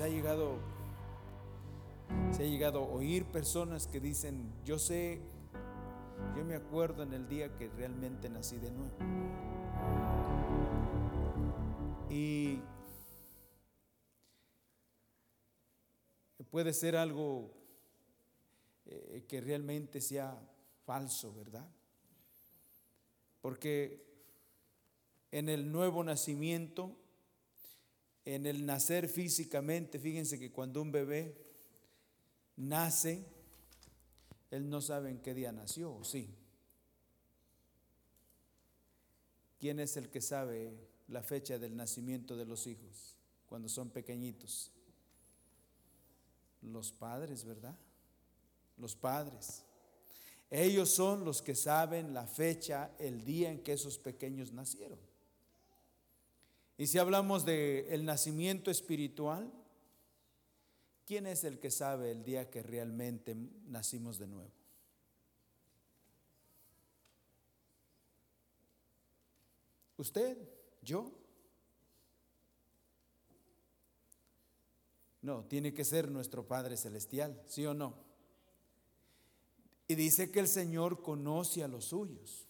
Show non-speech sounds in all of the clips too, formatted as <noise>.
ha llegado se ha llegado a oír personas que dicen, yo sé, yo me acuerdo en el día que realmente nací de nuevo. Y puede ser algo eh, que realmente sea falso, ¿verdad? Porque en el nuevo nacimiento, en el nacer físicamente, fíjense que cuando un bebé nace, él no sabe en qué día nació, ¿o sí? ¿Quién es el que sabe la fecha del nacimiento de los hijos cuando son pequeñitos? Los padres, ¿verdad? Los padres. Ellos son los que saben la fecha, el día en que esos pequeños nacieron. Y si hablamos del el nacimiento espiritual, ¿quién es el que sabe el día que realmente nacimos de nuevo? ¿Usted? ¿Yo? No, tiene que ser nuestro Padre Celestial, ¿sí o no? Y dice que el Señor conoce a los suyos,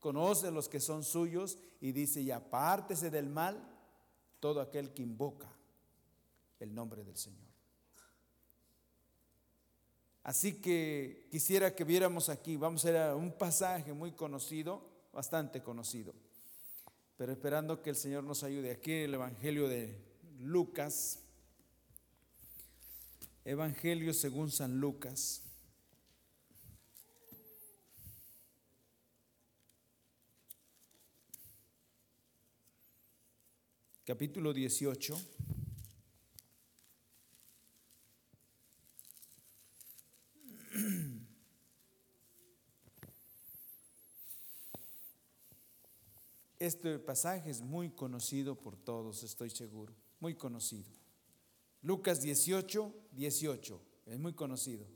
conoce los que son suyos y dice, y apártese del mal todo aquel que invoca el nombre del Señor. Así que quisiera que viéramos aquí, vamos a ir a un pasaje muy conocido, bastante conocido, pero esperando que el Señor nos ayude. Aquí el Evangelio de Lucas, Evangelio según San Lucas. Capítulo 18. Este pasaje es muy conocido por todos, estoy seguro, muy conocido. Lucas 18, 18. Es muy conocido.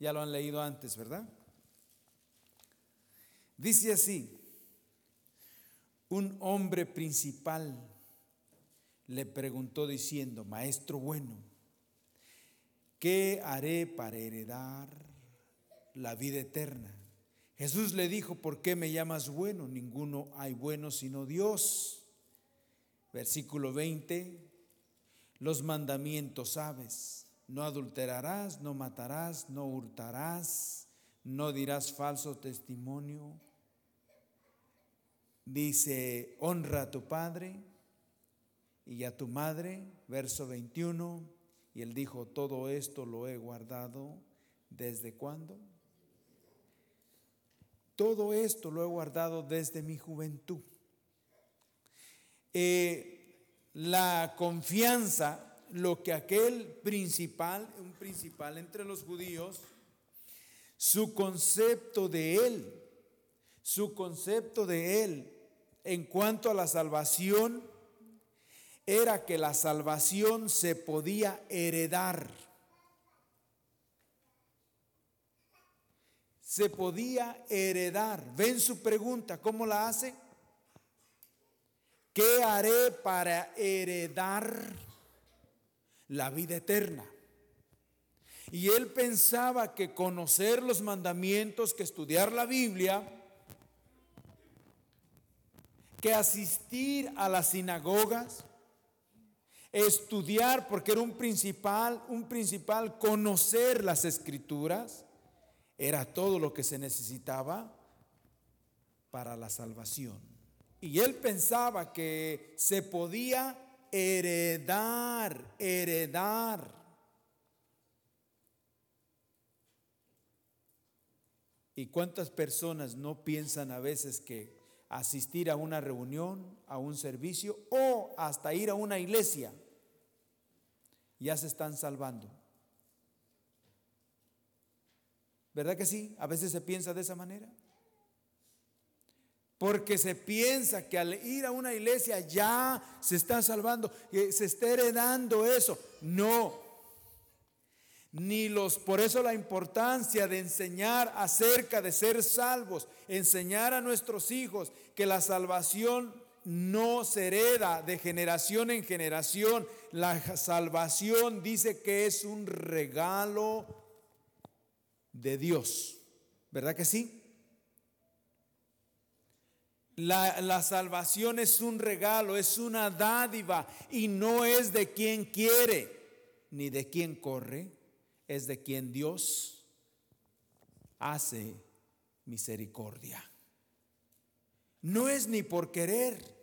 Ya lo han leído antes, ¿verdad? Dice así, un hombre principal le preguntó diciendo, Maestro bueno, ¿qué haré para heredar la vida eterna? Jesús le dijo, ¿por qué me llamas bueno? Ninguno hay bueno sino Dios. Versículo 20, los mandamientos sabes. No adulterarás, no matarás, no hurtarás, no dirás falso testimonio. Dice, honra a tu padre y a tu madre, verso 21. Y él dijo, todo esto lo he guardado desde cuándo? Todo esto lo he guardado desde mi juventud. Eh, la confianza, lo que aquel principal, un principal entre los judíos, su concepto de él, su concepto de él en cuanto a la salvación era que la salvación se podía heredar. Se podía heredar. ¿Ven su pregunta? ¿Cómo la hace? ¿Qué haré para heredar la vida eterna? Y él pensaba que conocer los mandamientos, que estudiar la Biblia, que asistir a las sinagogas, estudiar, porque era un principal, un principal conocer las escrituras, era todo lo que se necesitaba para la salvación. Y él pensaba que se podía heredar, heredar. ¿Y cuántas personas no piensan a veces que asistir a una reunión, a un servicio o hasta ir a una iglesia ya se están salvando? ¿Verdad que sí? A veces se piensa de esa manera. Porque se piensa que al ir a una iglesia ya se está salvando, que se está heredando eso. No. Ni los, por eso la importancia de enseñar acerca de ser salvos, enseñar a nuestros hijos que la salvación no se hereda de generación en generación. La salvación dice que es un regalo de Dios. ¿Verdad que sí? La, la, salvación es un regalo, es una dádiva y no es de quien quiere ni de quien corre, es de quien Dios hace misericordia. No es ni por querer.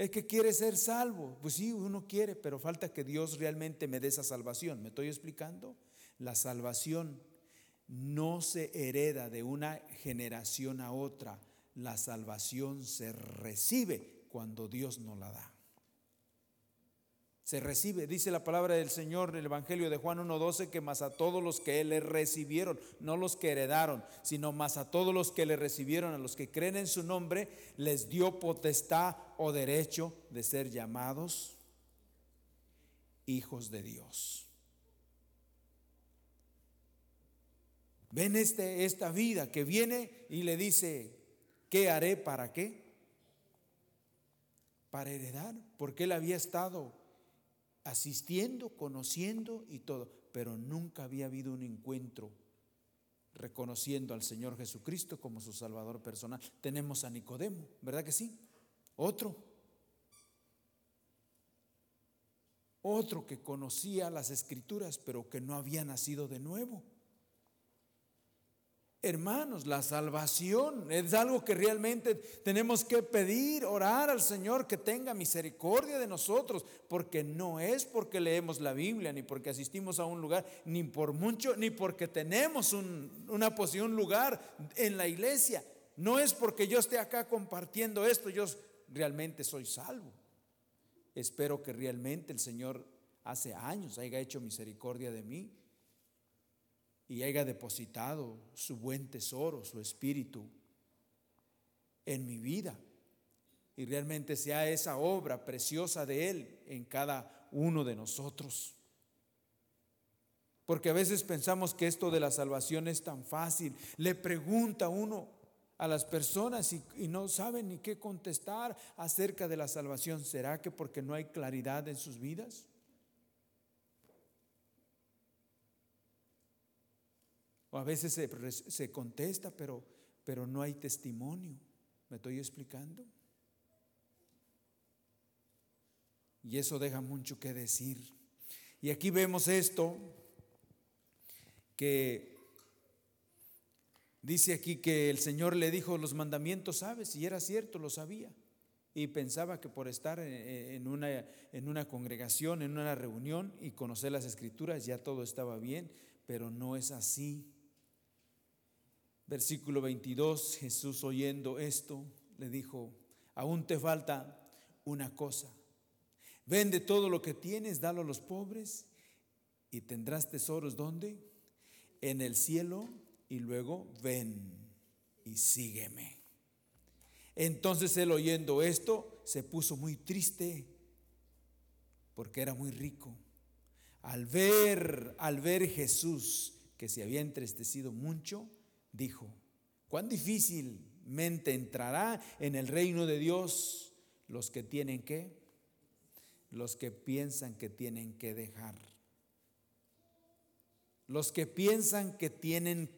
El que quiere ser salvo, pues sí, uno quiere, pero falta que Dios realmente me dé esa salvación. ¿Me estoy explicando? La salvación no se hereda de una generación a otra. La salvación se recibe cuando Dios nos la da se recibe. Dice la palabra del Señor en el Evangelio de Juan 1.12 que más a todos los que le recibieron, no los que heredaron, sino más a todos los que le recibieron, a los que creen en su nombre, les dio potestad o derecho de ser llamados hijos de Dios. Ven este, esta vida que viene y le dice, ¿qué haré para qué? Para heredar, porque él había estado asistiendo, conociendo y todo, pero nunca había habido un encuentro reconociendo al Señor Jesucristo como su Salvador personal. Tenemos a Nicodemo, ¿verdad que sí? Otro. Otro que conocía las escrituras, pero que no había nacido de nuevo. Hermanos, la salvación es algo que realmente tenemos que pedir, orar al Señor que tenga misericordia de nosotros, porque no es porque leemos la Biblia, ni porque asistimos a un lugar, ni por mucho, ni porque tenemos una posición, un lugar en la iglesia. No es porque yo esté acá compartiendo esto, yo realmente soy salvo. Espero que realmente el Señor hace años haya hecho misericordia de mí y haya depositado su buen tesoro, su espíritu en mi vida. Y realmente sea esa obra preciosa de Él en cada uno de nosotros. Porque a veces pensamos que esto de la salvación es tan fácil. Le pregunta uno a las personas y, no saben ni qué contestar acerca de la salvación. ¿Será que porque no hay claridad en sus vidas? O a veces se, contesta, pero, pero no hay testimonio. ¿Me estoy explicando? Y eso deja mucho que decir. Y aquí vemos esto, que dice aquí que el Señor le dijo los mandamientos, ¿sabes? Y era cierto, lo sabía. Y pensaba que por estar en una, en una congregación, en una reunión y conocer las escrituras, ya todo estaba bien, pero no es así. Versículo 22, Jesús oyendo esto, le dijo, aún te falta una cosa. Vende todo lo que tienes, dalo a los pobres y tendrás tesoros ¿dónde? En el cielo y luego ven y sígueme. Entonces él oyendo esto se puso muy triste porque era muy rico. Al ver, al ver Jesús que se había entristecido mucho, dijo, cuán difícilmente entrará en el reino de Dios los que tienen que, los que piensan que tienen que dejar, los que piensan que tienen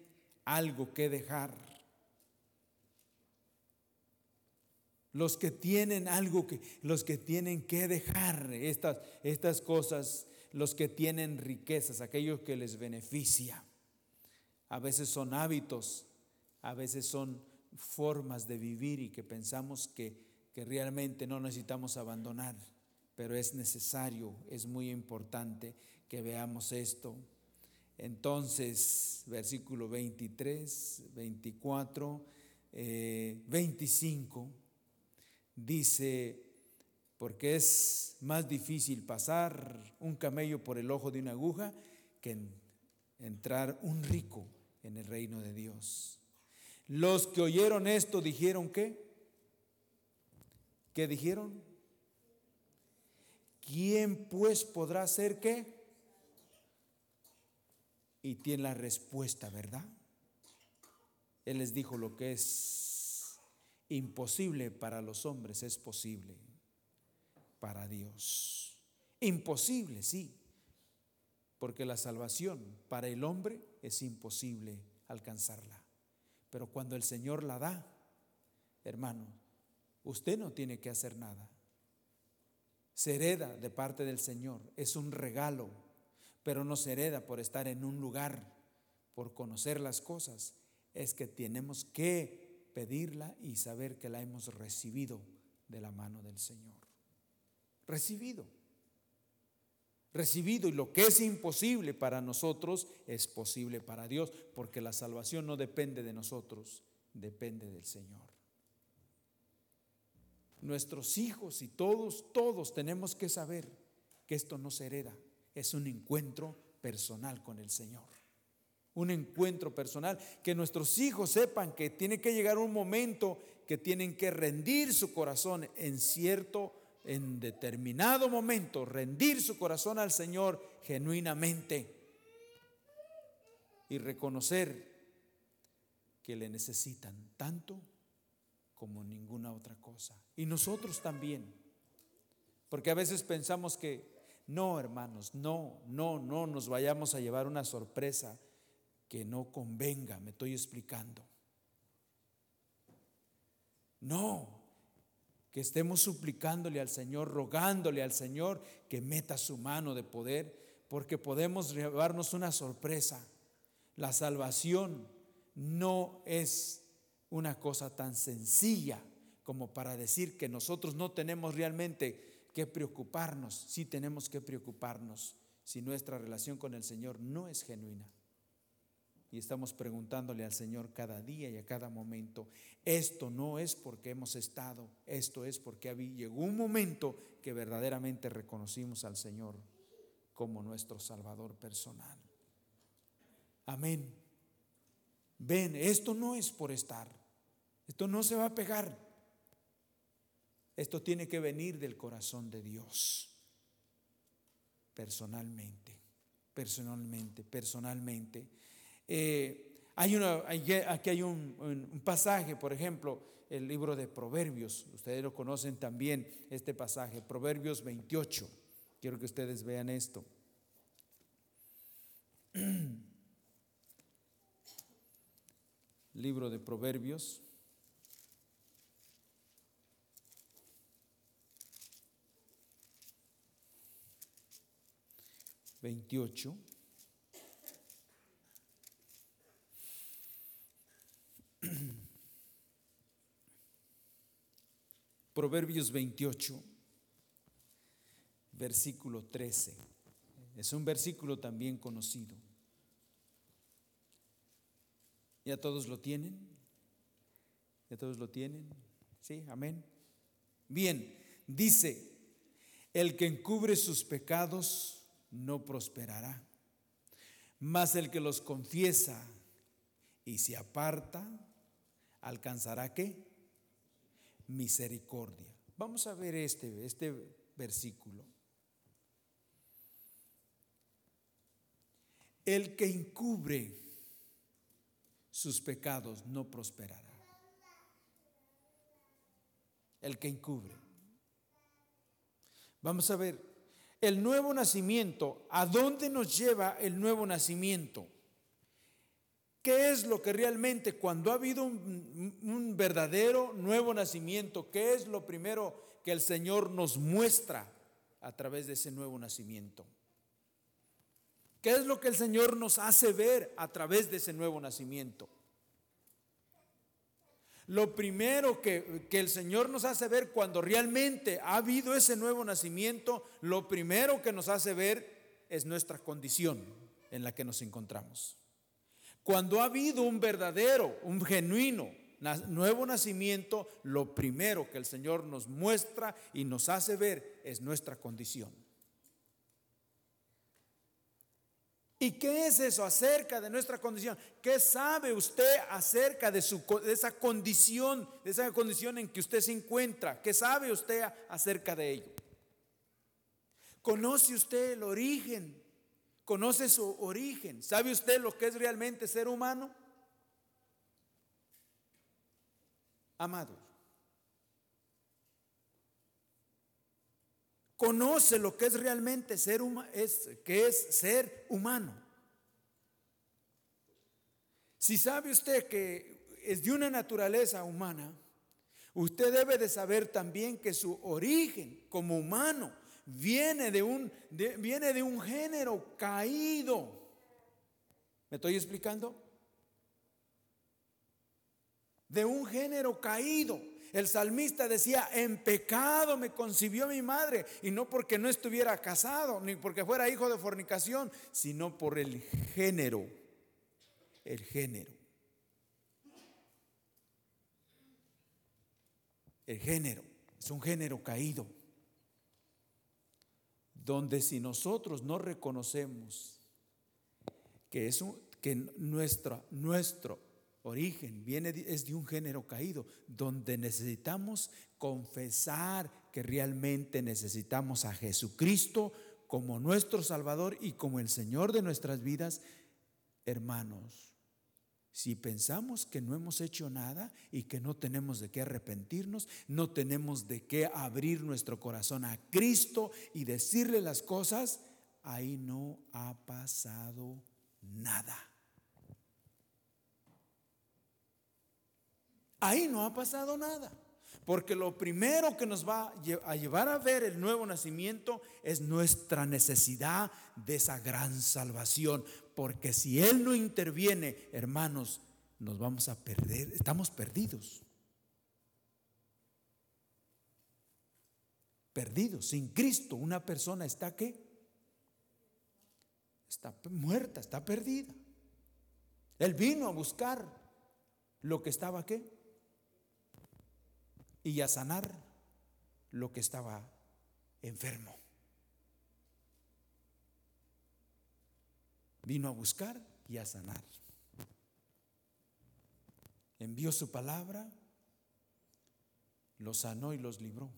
algo que dejar, los que tienen algo que, los que tienen que dejar estas, estas cosas, los que tienen riquezas, aquellos que les beneficia. A veces son hábitos, a veces son formas de vivir y que pensamos que, que realmente no necesitamos abandonar, pero es necesario, es muy importante que veamos esto. Entonces, versículo 23, 24, 25, dice, porque es más difícil pasar un camello por el ojo de una aguja que entrar un rico en el reino de Dios. Los que oyeron esto dijeron qué? ¿Qué dijeron? ¿Quién pues podrá ser qué? Y tiene la respuesta, ¿verdad? Él les dijo lo que es. Imposible para los hombres es posible para Dios. Imposible, sí, porque la salvación para el hombre es imposible alcanzarla. Pero cuando el Señor la da, hermano, usted no tiene que hacer nada. Se hereda de parte del Señor, es un regalo, pero no se hereda por estar en un lugar, por conocer las cosas. Es que tenemos que pedirla y saber que la hemos recibido de la mano del Señor. Recibido. Recibido y lo que es imposible para nosotros es posible para Dios, porque la salvación no depende de nosotros, depende del Señor. Nuestros hijos y todos, todos tenemos que saber que esto no se hereda, es un encuentro personal con el Señor. Un encuentro personal, que nuestros hijos sepan que tiene que llegar un momento que tienen que rendir su corazón en cierto, en determinado momento, rendir su corazón al Señor genuinamente y reconocer que le necesitan tanto como ninguna otra cosa. Y nosotros también. Porque a veces pensamos que, no, hermanos, no, no, no nos vayamos a llevar una sorpresa que no convenga, me estoy explicando. No, que estemos suplicándole al Señor, rogándole al Señor que meta su mano de poder, porque podemos llevarnos una sorpresa. La salvación no es una cosa tan sencilla como para decir que nosotros no tenemos realmente que preocuparnos, sí tenemos que preocuparnos si nuestra relación con el Señor no es genuina. Y estamos preguntándole al Señor cada día y a cada momento, esto no es porque hemos estado, esto es porque llegó un momento que verdaderamente reconocimos al Señor como nuestro Salvador personal. Amén. Ven, esto no es por estar. Esto no se va a pegar. Esto tiene que venir del corazón de Dios. Personalmente, personalmente, personalmente. Eh, hay una, aquí hay un, pasaje, por ejemplo, el libro de Proverbios. Ustedes lo conocen también, este pasaje, Proverbios 28. Quiero que ustedes vean esto. <clears throat> libro de Proverbios 28. <clears throat> Proverbios 28, versículo 13. Es un versículo también conocido. ¿Ya todos lo tienen? ¿Ya todos lo tienen? Sí, amén. Bien, dice, el que encubre sus pecados no prosperará. Mas el que los confiesa y se aparta, alcanzará qué? Misericordia. Vamos a ver este, este versículo. El que encubre sus pecados no prosperará. El que encubre. Vamos a ver, el nuevo nacimiento, ¿a dónde nos lleva el nuevo nacimiento? ¿Qué es lo que realmente cuando ha habido un, verdadero nuevo nacimiento, qué es lo primero que el Señor nos muestra a través de ese nuevo nacimiento? ¿Qué es lo que el Señor nos hace ver a través de ese nuevo nacimiento? Lo primero que, el Señor nos hace ver cuando realmente ha habido ese nuevo nacimiento, lo primero que nos hace ver es nuestra condición en la que nos encontramos. Cuando ha habido un verdadero, un genuino nuevo nacimiento, lo primero que el Señor nos muestra y nos hace ver es nuestra condición. ¿Y qué es eso acerca de nuestra condición? ¿Qué sabe usted acerca de, esa condición, de esa condición en que usted se encuentra? ¿Qué sabe usted acerca de ello? ¿Conoce usted el origen? conoce su origen. ¿Sabe usted lo que es realmente ser humano? Amado. Conoce lo que es realmente ser humano, es, que es ser humano. Si sabe usted que es de una naturaleza humana, usted debe de saber también que su origen como humano viene de un, viene de un género caído. ¿Me estoy explicando? De un género caído. El salmista decía, en pecado me concibió mi madre, y no porque no estuviera casado, ni porque fuera hijo de fornicación, sino por el género, el género. El género, es un género caído, donde si nosotros no reconocemos que, es un, que nuestro, origen, viene, es de un género caído, donde necesitamos confesar que realmente necesitamos a Jesucristo como nuestro Salvador y como el Señor de nuestras vidas, hermanos. Si pensamos que no hemos hecho nada y que no tenemos de qué arrepentirnos, no tenemos de qué abrir nuestro corazón a Cristo y decirle las cosas, ahí no ha pasado nada. Ahí no ha pasado nada. Porque lo primero que nos va a llevar a ver el nuevo nacimiento es nuestra necesidad de esa gran salvación. Porque si Él no interviene, hermanos, nos vamos a perder, estamos perdidos. Perdidos. Sin Cristo, una persona está qué? Está muerta, está perdida. Él vino a buscar lo que estaba qué? Y a sanar lo que estaba enfermo. Vino a buscar y a sanar. Envió su palabra, los sanó y los libró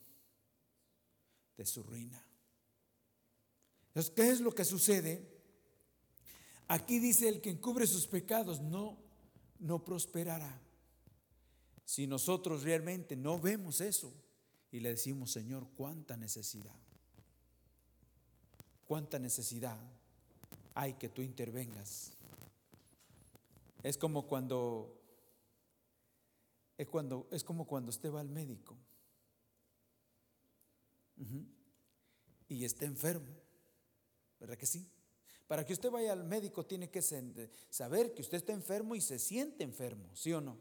de su ruina. Entonces, ¿qué es lo que sucede? Aquí dice el que encubre sus pecados no no prosperará. Si nosotros realmente no vemos eso y le decimos, Señor, cuánta necesidad, cuánta necesidad hay que tú intervengas. Es como cuando es cuando es como cuando usted va al médico y está enfermo, ¿verdad que sí? Para que usted vaya al médico tiene que saber que usted está enfermo y se siente enfermo, ¿sí o no?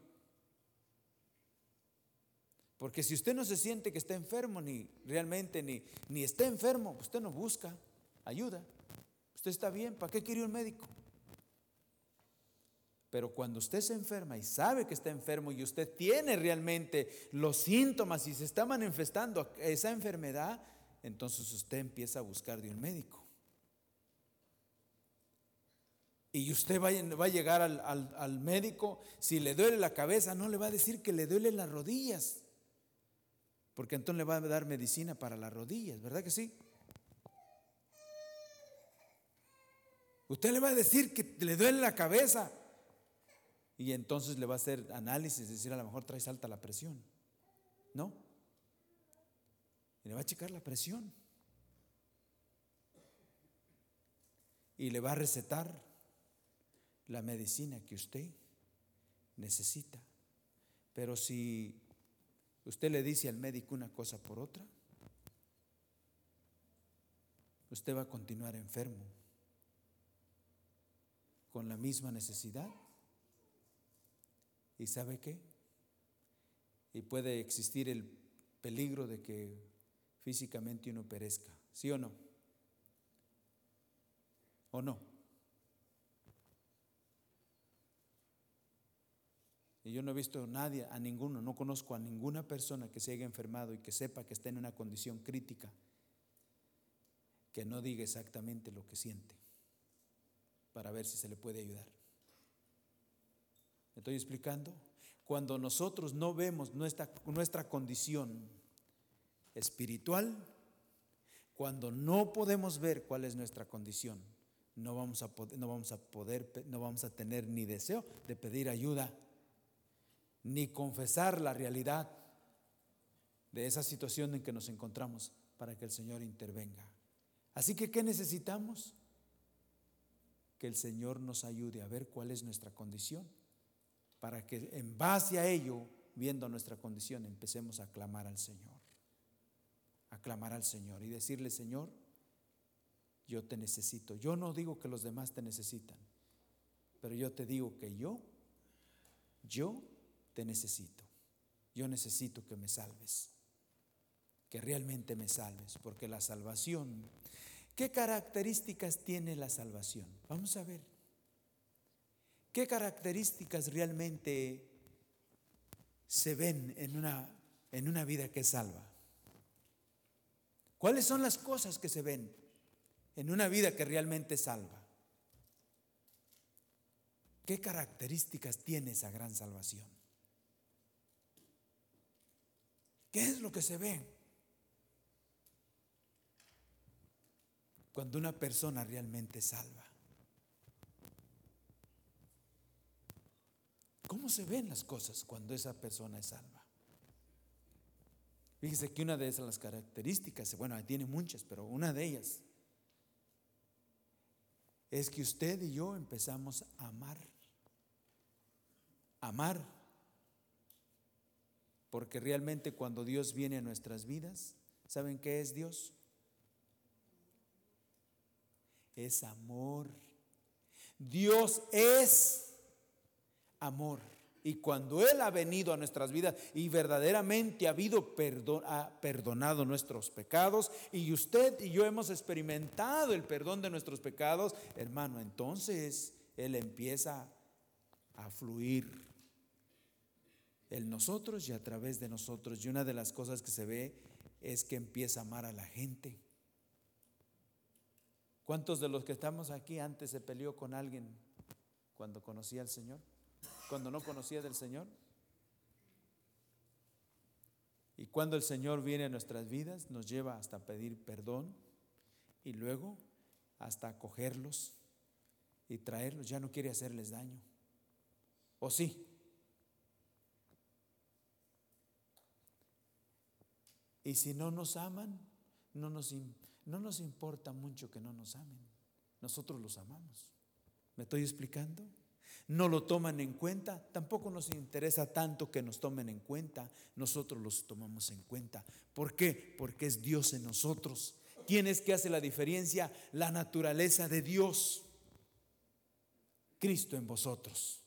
Porque si usted no se siente que está enfermo, ni realmente ni, ni está enfermo, usted no busca ayuda. Usted está bien, ¿para qué quiere un médico? Pero cuando usted se enferma y sabe que está enfermo y usted tiene realmente los síntomas y se está manifestando esa enfermedad, entonces usted empieza a buscar de un médico. Y usted va, a llegar al, al, médico, si le duele la cabeza, no le va a decir que le duele las rodillas. Porque entonces le va a dar medicina para las rodillas, ¿verdad que sí? Usted le va a decir que le duele la cabeza. Y entonces le va a hacer análisis, decir a lo mejor trae alta la presión. ¿No? Y le va a checar la presión. Y le va a recetar la medicina que usted necesita. Pero si Usted le dice al médico una cosa por otra. Usted va a continuar enfermo con la misma necesidad. ¿Y sabe qué? Y puede existir el peligro de que físicamente uno perezca. ¿Sí o no? ¿O no? Y yo no he visto a nadie, a ninguno, no conozco a ninguna persona que se haya enfermado y que sepa que está en una condición crítica, que no diga exactamente lo que siente, para ver si se le puede ayudar. ¿Me estoy explicando? Cuando nosotros no vemos nuestra, condición espiritual, cuando no podemos ver cuál es nuestra condición, no vamos a no vamos a poder, no vamos a tener ni deseo de pedir ayuda ni confesar la realidad. de esa situación en que nos encontramos para que el Señor intervenga. Así que, ¿qué necesitamos? Que el Señor nos ayude a ver cuál es nuestra condición, para que en base a ello, viendo nuestra condición, empecemos a clamar al Señor, a clamar al Señor y decirle, Señor, yo te necesito. Yo no digo que los demás te necesitan, pero yo te digo que yo, yo te necesito. Yo necesito que me salves, que realmente me salves, porque la salvación, ¿qué características tiene la salvación? Vamos a ver. ¿Qué características realmente se ven en una, en una vida que salva? ¿Cuáles son las cosas que se ven en una vida que realmente salva? ¿Qué características tiene esa gran salvación? ¿Qué es lo que se ve? Cuando una persona realmente salva. ¿Cómo se ven las cosas cuando esa persona es salva? Fíjese que una de esas las características, bueno, tiene muchas, pero una de ellas es que usted y yo empezamos a amar. Amar porque realmente cuando Dios viene a nuestras vidas, ¿saben qué es Dios? Es amor. Dios es amor. Y cuando Él ha venido a nuestras vidas y verdaderamente ha, habido ha perdonado nuestros pecados y usted y yo hemos experimentado el perdón de nuestros pecados, hermano, entonces Él empieza a fluir el nosotros y a través de nosotros. Y una de las cosas que se ve es que empieza a amar a la gente. ¿Cuántos de los que estamos aquí antes se peleó con alguien cuando conocía al Señor? Cuando no conocía del Señor. Y cuando el Señor viene a nuestras vidas, nos lleva hasta pedir perdón y luego hasta acogerlos y traerlos. Ya no quiere hacerles daño. ¿O sí? Y si no nos aman, no nos, no nos importa mucho que no nos amen. Nosotros los amamos. ¿Me estoy explicando? No lo toman en cuenta, tampoco nos interesa tanto que nos tomen en cuenta, nosotros los tomamos en cuenta. ¿Por qué? Porque es Dios en nosotros. ¿Quién es que hace la diferencia? La naturaleza de Dios. Cristo en vosotros.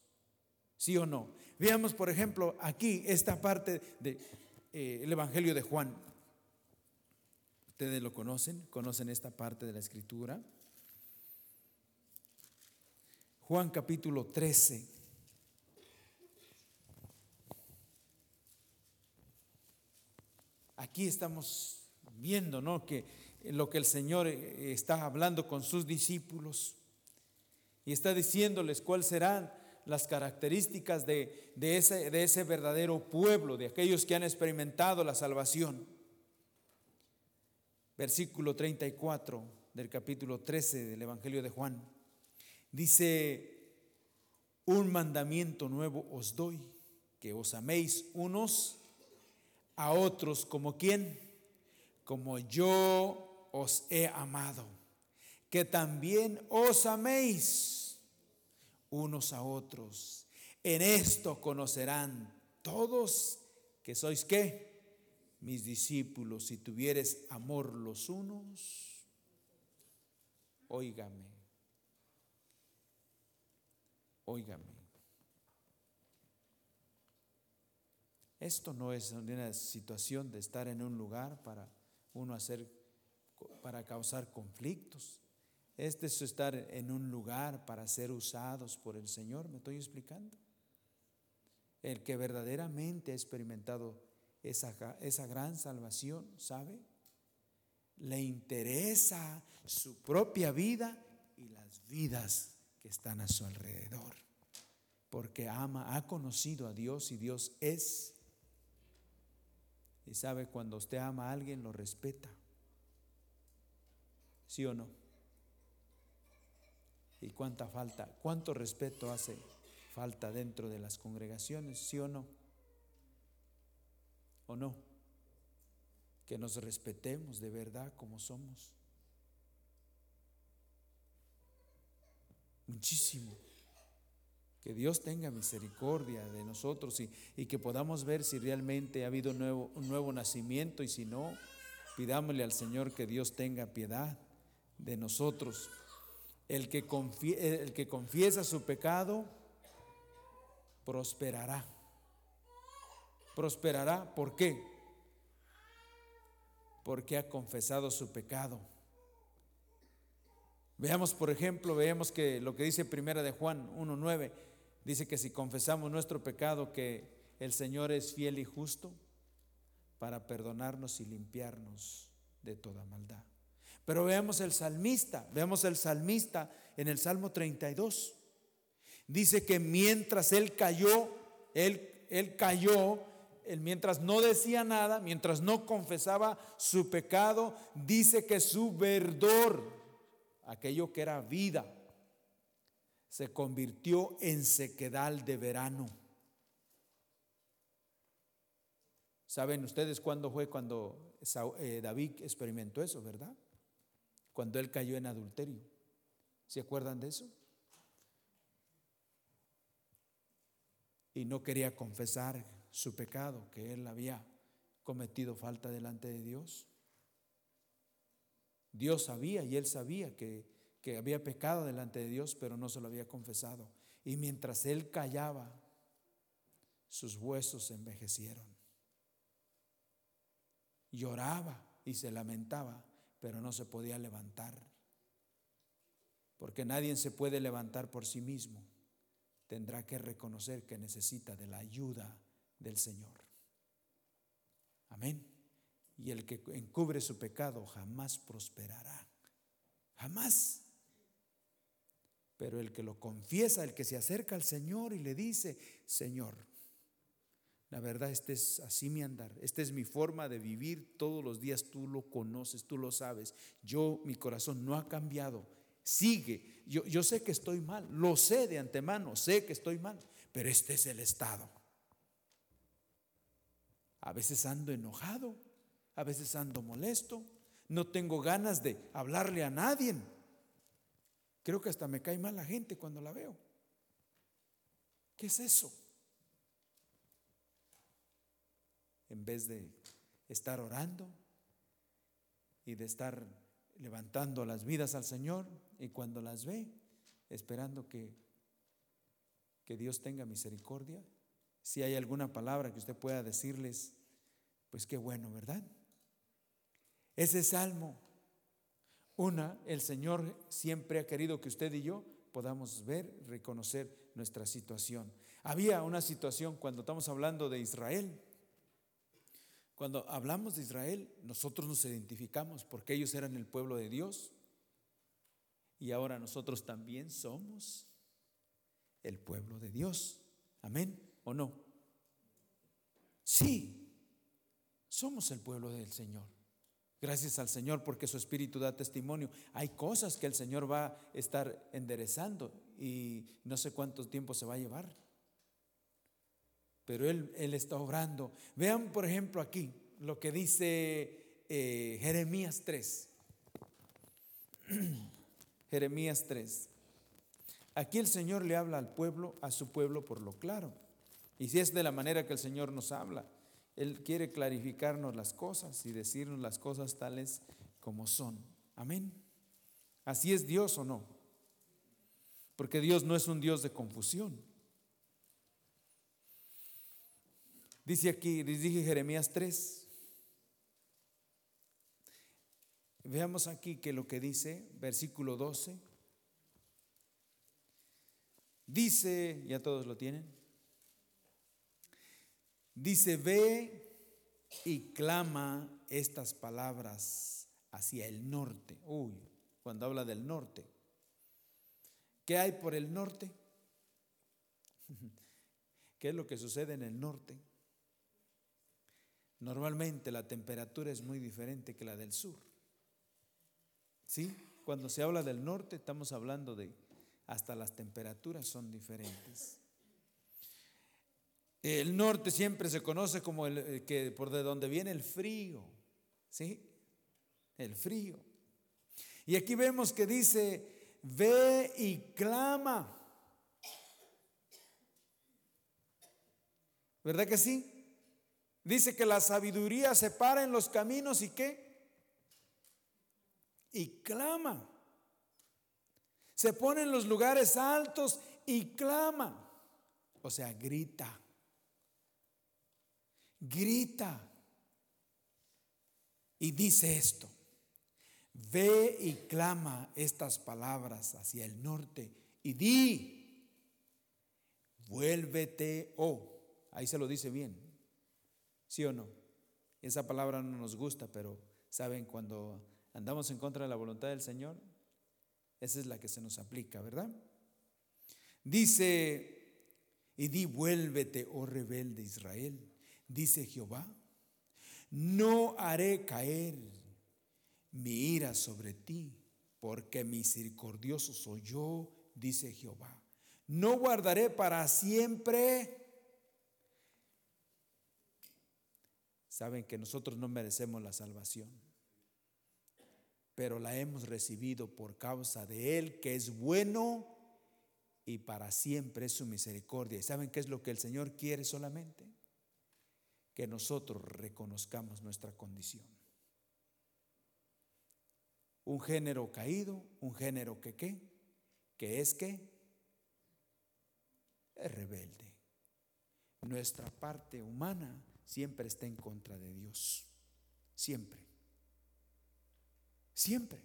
¿Sí o no? Veamos, por ejemplo, aquí esta parte del de, eh, Evangelio de Juan. Ustedes lo conocen, conocen esta parte de la escritura. Juan capítulo 13. Aquí estamos viendo, ¿no? Que lo que el Señor eh, está hablando con sus discípulos y está diciéndoles cuáles serán las características de, de, ese, de ese verdadero pueblo, de aquellos que han experimentado la salvación versículo 34 del capítulo 13 del Evangelio de Juan. Dice, un mandamiento nuevo os doy, que os améis unos a otros como quien, como yo os he amado, que también os améis unos a otros. En esto conocerán todos que sois qué? Mis discípulos, si tuvieres amor los unos, óigame, óigame. Esto no es una situación de estar en un lugar para uno hacer, para causar conflictos. Este es estar en un lugar para ser usados por el Señor, ¿me estoy explicando? El que verdaderamente ha experimentado esa, gran salvación, ¿sabe? Le interesa su propia vida y las vidas que están a su alrededor. Porque ama, ha conocido a Dios y Dios es. Y sabe, cuando usted ama a alguien, lo respeta. ¿Sí o no? ¿Y cuánta falta, cuánto respeto hace falta dentro de las congregaciones? ¿Sí o no? ¿O no? que nos respetemos de verdad como somos. Muchísimo. Que Dios tenga misericordia de nosotros y, que podamos ver si realmente ha habido nuevo, un nuevo nacimiento y si no, pidámosle al Señor que Dios tenga piedad de nosotros. El que confiesa su pecado, prosperará. Prosperará, ¿por qué? Porque ha confesado su pecado. Veamos, por ejemplo, veamos que lo que dice Primera de Juan 1.9 Dice que si confesamos nuestro pecado, que el Señor es fiel y justo para perdonarnos y limpiarnos de toda maldad. Pero veamos el salmista, veamos el salmista en el Salmo 32. Dice que mientras él cayó, él, él cayó, él mientras no decía nada, mientras no confesaba su pecado, dice que su verdor, aquello que era vida, se convirtió en sequedal de verano. ¿Saben ustedes cuándo fue cuando eh, David experimentó eso, verdad? Cuando él cayó en adulterio. ¿Se acuerdan de eso? Y no quería confesar su pecado, que él había cometido falta delante de Dios. Dios sabía y él sabía que que había pecado delante de Dios, pero no se lo había confesado. Y mientras él callaba, sus huesos se envejecieron. Lloraba y se lamentaba, pero no se podía levantar. Porque nadie se puede levantar por sí mismo. Tendrá que reconocer que necesita de la ayuda del Señor. Amén. Y el que encubre su pecado jamás prosperará. Jamás. Pero el que lo confiesa, el que se acerca al Señor y le dice, Señor, la verdad, este es así mi andar, esta es mi forma de vivir todos los días, tú lo conoces, tú lo sabes. Yo, mi corazón no ha cambiado, sigue. Yo, yo sé que estoy mal, lo sé de antemano, sé que estoy mal, pero este es el estado. A veces ando enojado, a veces ando molesto, no tengo ganas de hablarle a nadie. Creo que hasta me cae mal la gente cuando la veo. ¿Qué es eso? En vez de estar orando y de estar levantando las vidas al Señor y cuando las ve, esperando que, que Dios tenga misericordia. Si hay alguna palabra que usted pueda decirles, pues qué bueno, ¿verdad? Ese salmo una, el Señor siempre ha querido que usted y yo podamos ver, reconocer nuestra situación. Había una situación cuando estamos hablando de Israel. Cuando hablamos de Israel, nosotros nos identificamos porque ellos eran el pueblo de Dios y ahora nosotros también somos el pueblo de Dios. Amén o no? Sí, somos el pueblo del Señor. Gracias al Señor porque su Espíritu da testimonio. Hay cosas que el Señor va a estar enderezando y no sé cuánto tiempo se va a llevar. Pero Él, él está obrando. Vean, por ejemplo, aquí lo que dice eh, Jeremías 3. <clears throat> Jeremías 3. Aquí el Señor le habla al pueblo, a su pueblo por lo claro. Y si es de la manera que el Señor nos habla. Él quiere clarificarnos las cosas y decirnos las cosas tales como son. Amén. ¿Así es Dios o no? Porque Dios no es un Dios de confusión. Dice aquí, dice Jeremías 3. Veamos aquí que lo que dice, versículo 12. Dice, ya todos lo tienen. Dice, ve y clama estas palabras hacia el norte. Uy, cuando habla del norte. ¿Qué hay por el norte? <laughs> ¿Qué es lo que sucede en el norte? Normalmente la temperatura es muy diferente que la del sur. ¿Sí? Cuando se habla del norte estamos hablando de hasta las temperaturas son diferentes. El norte siempre se conoce como el eh, que por de donde viene el frío. ¿sí? El frío. Y aquí vemos que dice, ve y clama. ¿Verdad que sí? Dice que la sabiduría se para en los caminos y qué? Y clama. Se pone en los lugares altos y clama. O sea, grita. Grita. Y dice esto. Ve y clama estas palabras hacia el norte y di, vuélvete, oh, ahí se lo dice bien, ¿sí o no? Esa palabra no nos gusta, pero saben, cuando andamos en contra de la voluntad del Señor, esa es la que se nos aplica, ¿verdad? Dice, y di, vuélvete, oh rebelde Israel, dice Jehová, no haré caer mi ira sobre ti, porque misericordioso soy yo, dice Jehová. No guardaré para siempre. Saben que nosotros no merecemos la salvación, pero la hemos recibido por causa de Él, que es bueno y para siempre es su misericordia. ¿Y saben qué es lo que el Señor quiere solamente? Que nosotros reconozcamos nuestra condición un género caído, un género que qué, que es que es rebelde. Nuestra parte humana siempre está en contra de Dios, siempre, siempre.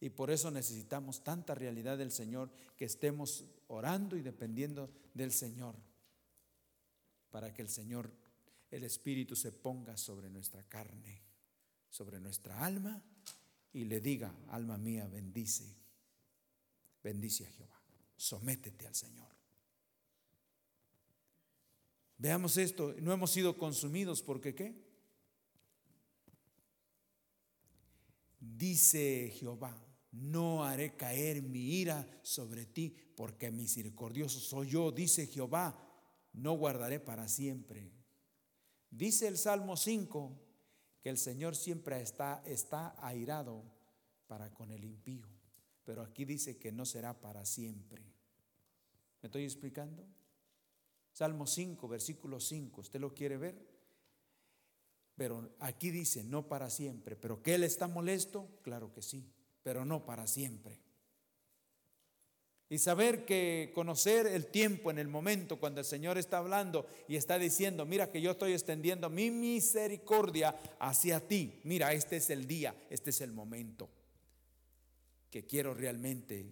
Y por eso necesitamos tanta realidad del Señor que estemos orando y dependiendo del Señor, para que el Señor, el Espíritu se ponga sobre nuestra carne, sobre nuestra alma y le diga, alma mía, bendice, bendice a Jehová, sométete al Señor. Veamos esto, no hemos sido consumidos porque qué? Dice Jehová, no haré caer mi ira sobre ti, porque misericordioso soy yo, dice Jehová, no guardaré para siempre. Dice el Salmo 5, que el Señor siempre está, está airado para con el impío, pero aquí dice que no será para siempre. ¿Me estoy explicando? Salmo 5, versículo 5, ¿usted lo quiere ver? Pero aquí dice, no para siempre, pero que Él está molesto, claro que sí, pero no para siempre. Y saber que conocer el tiempo en el momento cuando el Señor está hablando y está diciendo, mira que yo estoy extendiendo mi misericordia hacia ti. Mira, este es el día, este es el momento que quiero realmente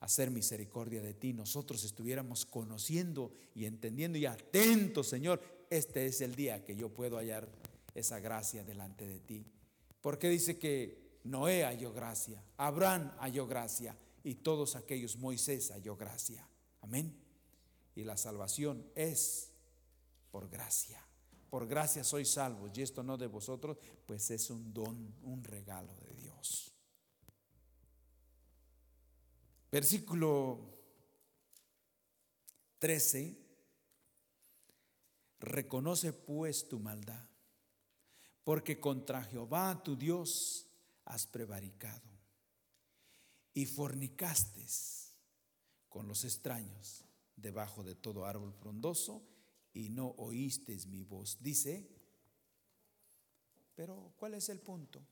hacer misericordia de ti. Nosotros estuviéramos conociendo y entendiendo y atentos, Señor, este es el día que yo puedo hallar esa gracia delante de ti. Porque dice que Noé halló gracia, Abraham halló gracia y todos aquellos, Moisés halló gracia. Amén. Y la salvación es por gracia. Por gracia soy salvo y esto no de vosotros, pues es un don, un regalo de Dios. Versículo 13. Reconoce pues tu maldad, porque contra Jehová tu Dios has prevaricado y fornicaste con los extraños debajo de todo árbol frondoso y no oísteis mi voz. Dice, pero ¿cuál es el punto?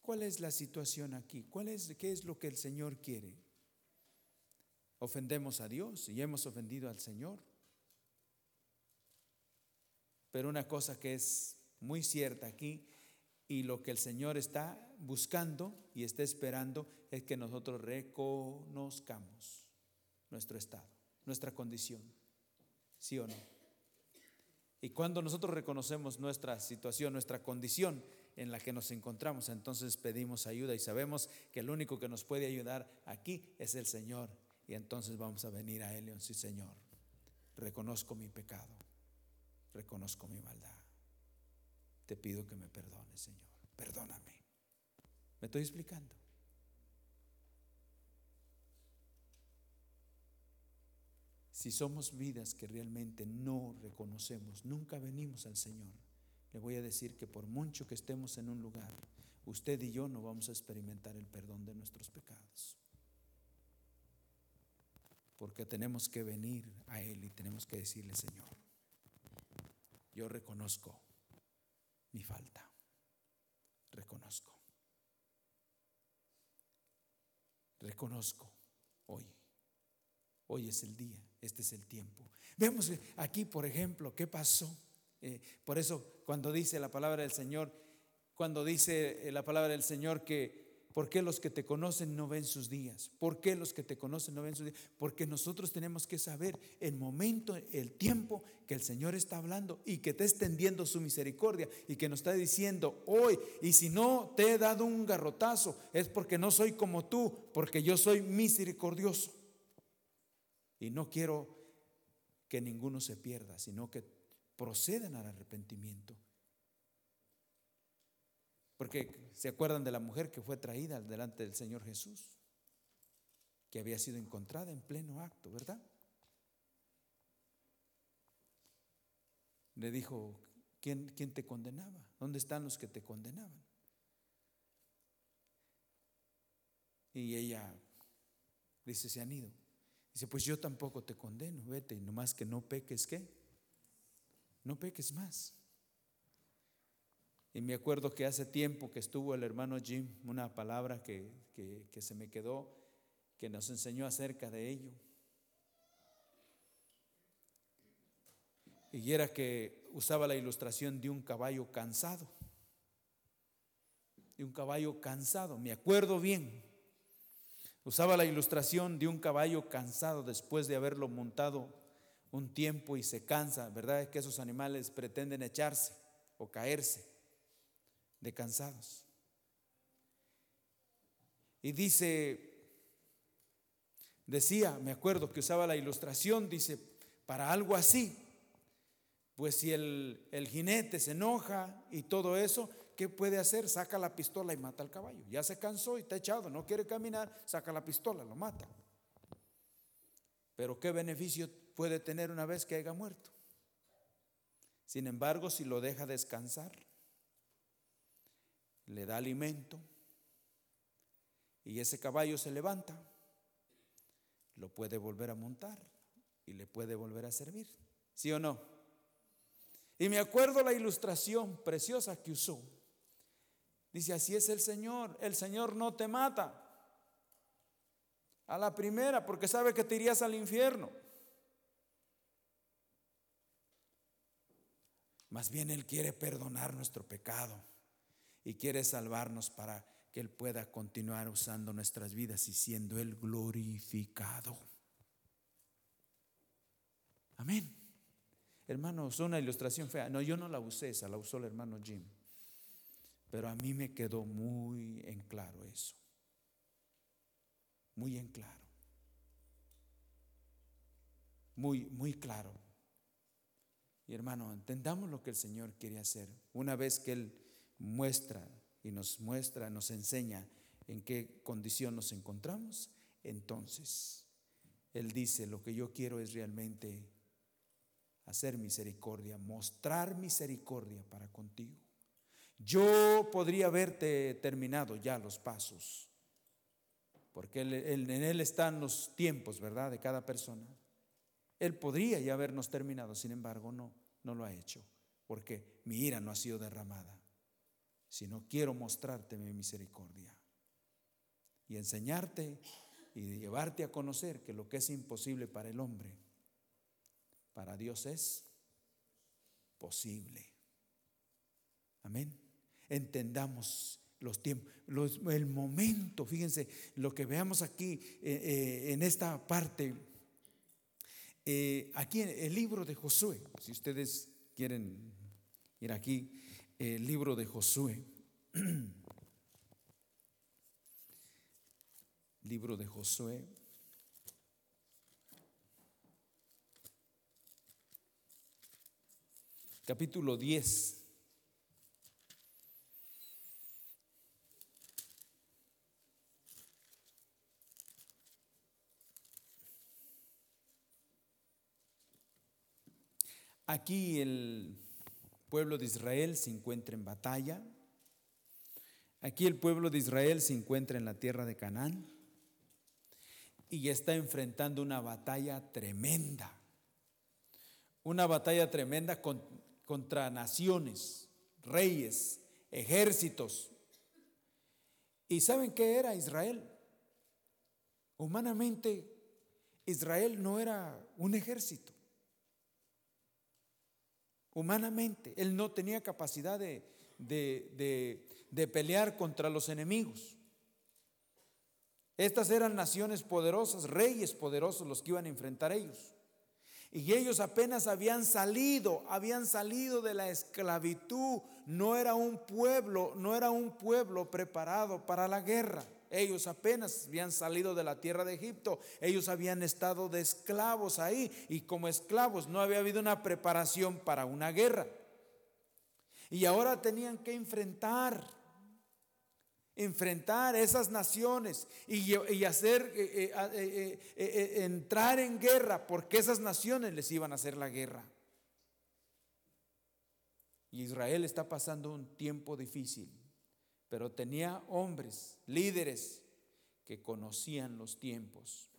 ¿Cuál es la situación aquí? ¿Cuál es, ¿Qué es lo que el Señor quiere? Ofendemos a Dios y hemos ofendido al Señor. Pero una cosa que es muy cierta aquí y lo que el Señor está buscando y está esperando es que nosotros reconozcamos nuestro estado, nuestra condición. ¿Sí o no? Y cuando nosotros reconocemos nuestra situación, nuestra condición en la que nos encontramos, entonces pedimos ayuda y sabemos que el único que nos puede ayudar aquí es el Señor. Y entonces vamos a venir a Él y sí, Señor, reconozco mi pecado, reconozco mi maldad te pido que me perdones, Señor. Perdóname. ¿Me estoy explicando? Si somos vidas que realmente no reconocemos, nunca venimos al Señor, le voy a decir que por mucho que estemos en un lugar, usted y yo no vamos a experimentar el perdón de nuestros pecados. Porque tenemos que venir a Él y tenemos que decirle, Señor, yo reconozco mi falta, reconozco, reconozco hoy, hoy es el día, este es el tiempo. Vemos aquí, por ejemplo, qué pasó. Eh, por eso cuando dice la palabra del Señor, cuando dice eh, la palabra del Señor que ¿Por qué los que te conocen no ven sus días? ¿Por qué los que te conocen no ven sus días? Porque nosotros tenemos que saber el momento, el tiempo que el Señor está hablando y que está extendiendo su misericordia y que nos está diciendo hoy, y si no te he dado un garrotazo, es porque no soy como tú, porque yo soy misericordioso. Y no quiero que ninguno se pierda, sino que procedan al arrepentimiento porque se acuerdan de la mujer que fue traída delante del Señor Jesús, que había sido encontrada en pleno acto, ¿verdad? Le dijo, ¿quién, te condenaba? ¿Dónde están los que te condenaban? Y ella dice, se han ido. Dice, pues yo tampoco te condeno, vete, nomás que no peques, ¿qué? No peques más. Y me acuerdo que hace tiempo que estuvo el hermano Jim, una palabra que, se me quedó, que nos enseñó acerca de ello. Y era que usaba la ilustración de un caballo cansado. De un caballo cansado, me acuerdo bien. Usaba la ilustración de un caballo cansado después de haberlo montado un tiempo y se cansa, ¿verdad? Es que esos animales pretenden echarse o caerse de cansados. Y dice, decía, me acuerdo que usaba la ilustración, dice, para algo así, pues si el, el jinete se enoja y todo eso, ¿qué puede hacer? Saca la pistola y mata al caballo. Ya se cansó y está echado, no quiere caminar, saca la pistola, lo mata. Pero ¿qué beneficio puede tener una vez que haya muerto? Sin embargo, si lo deja descansar, le da alimento y ese caballo se levanta, lo puede volver a montar y le puede volver a servir. ¿Sí o no? Y me acuerdo la ilustración preciosa que usó. Dice, así es el Señor, el Señor no te mata a la primera porque sabe que te irías al infierno. Más bien Él quiere perdonar nuestro pecado y quiere salvarnos para que Él pueda continuar usando nuestras vidas y siendo Él glorificado. Amén. Hermanos, una ilustración fea. No, yo no la usé, esa la usó el hermano Jim. Pero a mí me quedó muy en claro eso. Muy en claro. Muy, muy claro. Y hermano, entendamos lo que el Señor quiere hacer. Una vez que Él muestra y nos muestra, nos enseña en qué condición nos encontramos, entonces Él dice, lo que yo quiero es realmente hacer misericordia, mostrar misericordia para contigo. Yo podría haberte terminado ya los pasos, porque en Él están los tiempos, ¿verdad?, de cada persona. Él podría ya habernos terminado, sin embargo, no, no lo ha hecho, porque mi ira no ha sido derramada sino quiero mostrarte mi misericordia y enseñarte y llevarte a conocer que lo que es imposible para el hombre, para Dios es posible. Amén. Entendamos los tiempos, el momento, fíjense, lo que veamos aquí eh, eh, en esta parte, eh, aquí en el libro de Josué, si ustedes quieren ir aquí, el libro de Josué. <clears throat> libro de Josué. Capítulo 10. Aquí el pueblo de Israel se encuentra en batalla. Aquí el pueblo de Israel se encuentra en la tierra de Canaán y está enfrentando una batalla tremenda. Una batalla tremenda contra naciones, reyes, ejércitos. ¿Y saben qué era Israel? Humanamente, Israel no era un ejército. Humanamente, él no tenía capacidad de, de, pelear contra los enemigos. Estas eran naciones poderosas, reyes poderosos los que iban a enfrentar ellos. Y ellos apenas habían salido, habían salido de la esclavitud. No era un pueblo, no era un pueblo preparado para la guerra. Ellos apenas habían salido de la tierra de Egipto. Ellos habían estado de esclavos ahí. Y como esclavos no había habido una preparación para una guerra. Y ahora tenían que enfrentar enfrentar esas naciones y, hacer eh, eh, eh, entrar en guerra porque esas naciones les iban a hacer la guerra. Y Israel está pasando un tiempo difícil, pero tenía hombres, líderes que conocían los tiempos,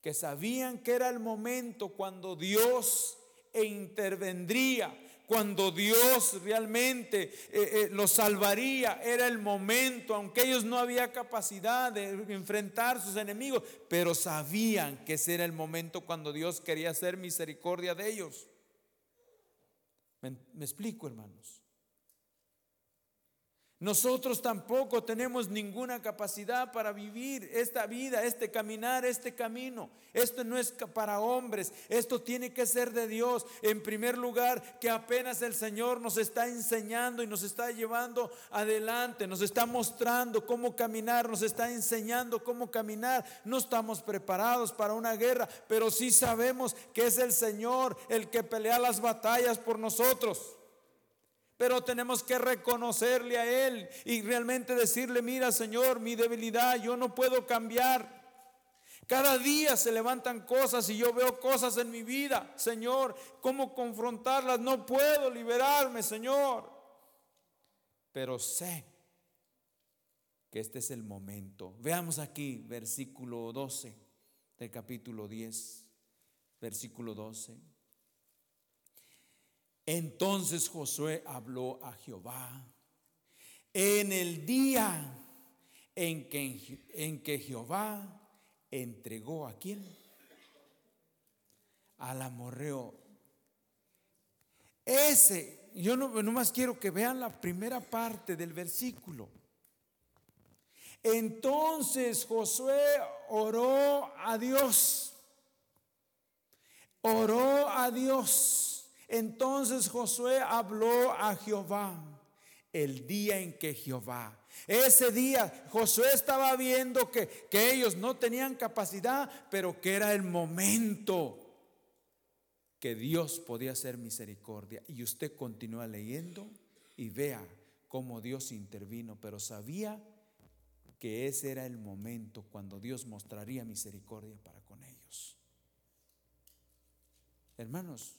que sabían que era el momento cuando Dios intervendría cuando Dios realmente eh, eh, los salvaría. Era el momento, aunque ellos no había capacidad de enfrentar a sus enemigos, pero sabían que ese era el momento cuando Dios quería hacer misericordia de ellos. me explico, hermanos? Nosotros tampoco tenemos ninguna capacidad para vivir esta vida, este caminar, este camino. Esto no es para hombres, esto tiene que ser de Dios. En primer lugar, que apenas el Señor nos está enseñando y nos está llevando adelante, nos está mostrando cómo caminar, nos está enseñando cómo caminar. No estamos preparados para una guerra, pero sí sabemos que es el Señor el que pelea las batallas por nosotros. Pero tenemos que reconocerle a Él y realmente decirle, mira Señor, mi debilidad, yo no puedo cambiar. Cada día se levantan cosas y yo veo cosas en mi vida. Señor, ¿cómo confrontarlas? No puedo liberarme, Señor. Pero sé que este es el momento. Veamos aquí versículo 12 del capítulo 10, versículo 12. Entonces Josué habló a Jehová en el día en que, en que Jehová entregó a quién? Al amorreo. Ese, yo no, más quiero que vean la primera parte del versículo. Entonces Josué oró a Dios. Oró a Dios. Entonces Josué habló a Jehová el día en que Jehová. Ese día Josué estaba viendo que, que ellos no tenían capacidad, pero que era el momento que Dios podía hacer misericordia. Y usted continúa leyendo y vea cómo Dios intervino, pero sabía que ese era el momento cuando Dios mostraría misericordia para con ellos. Hermanos,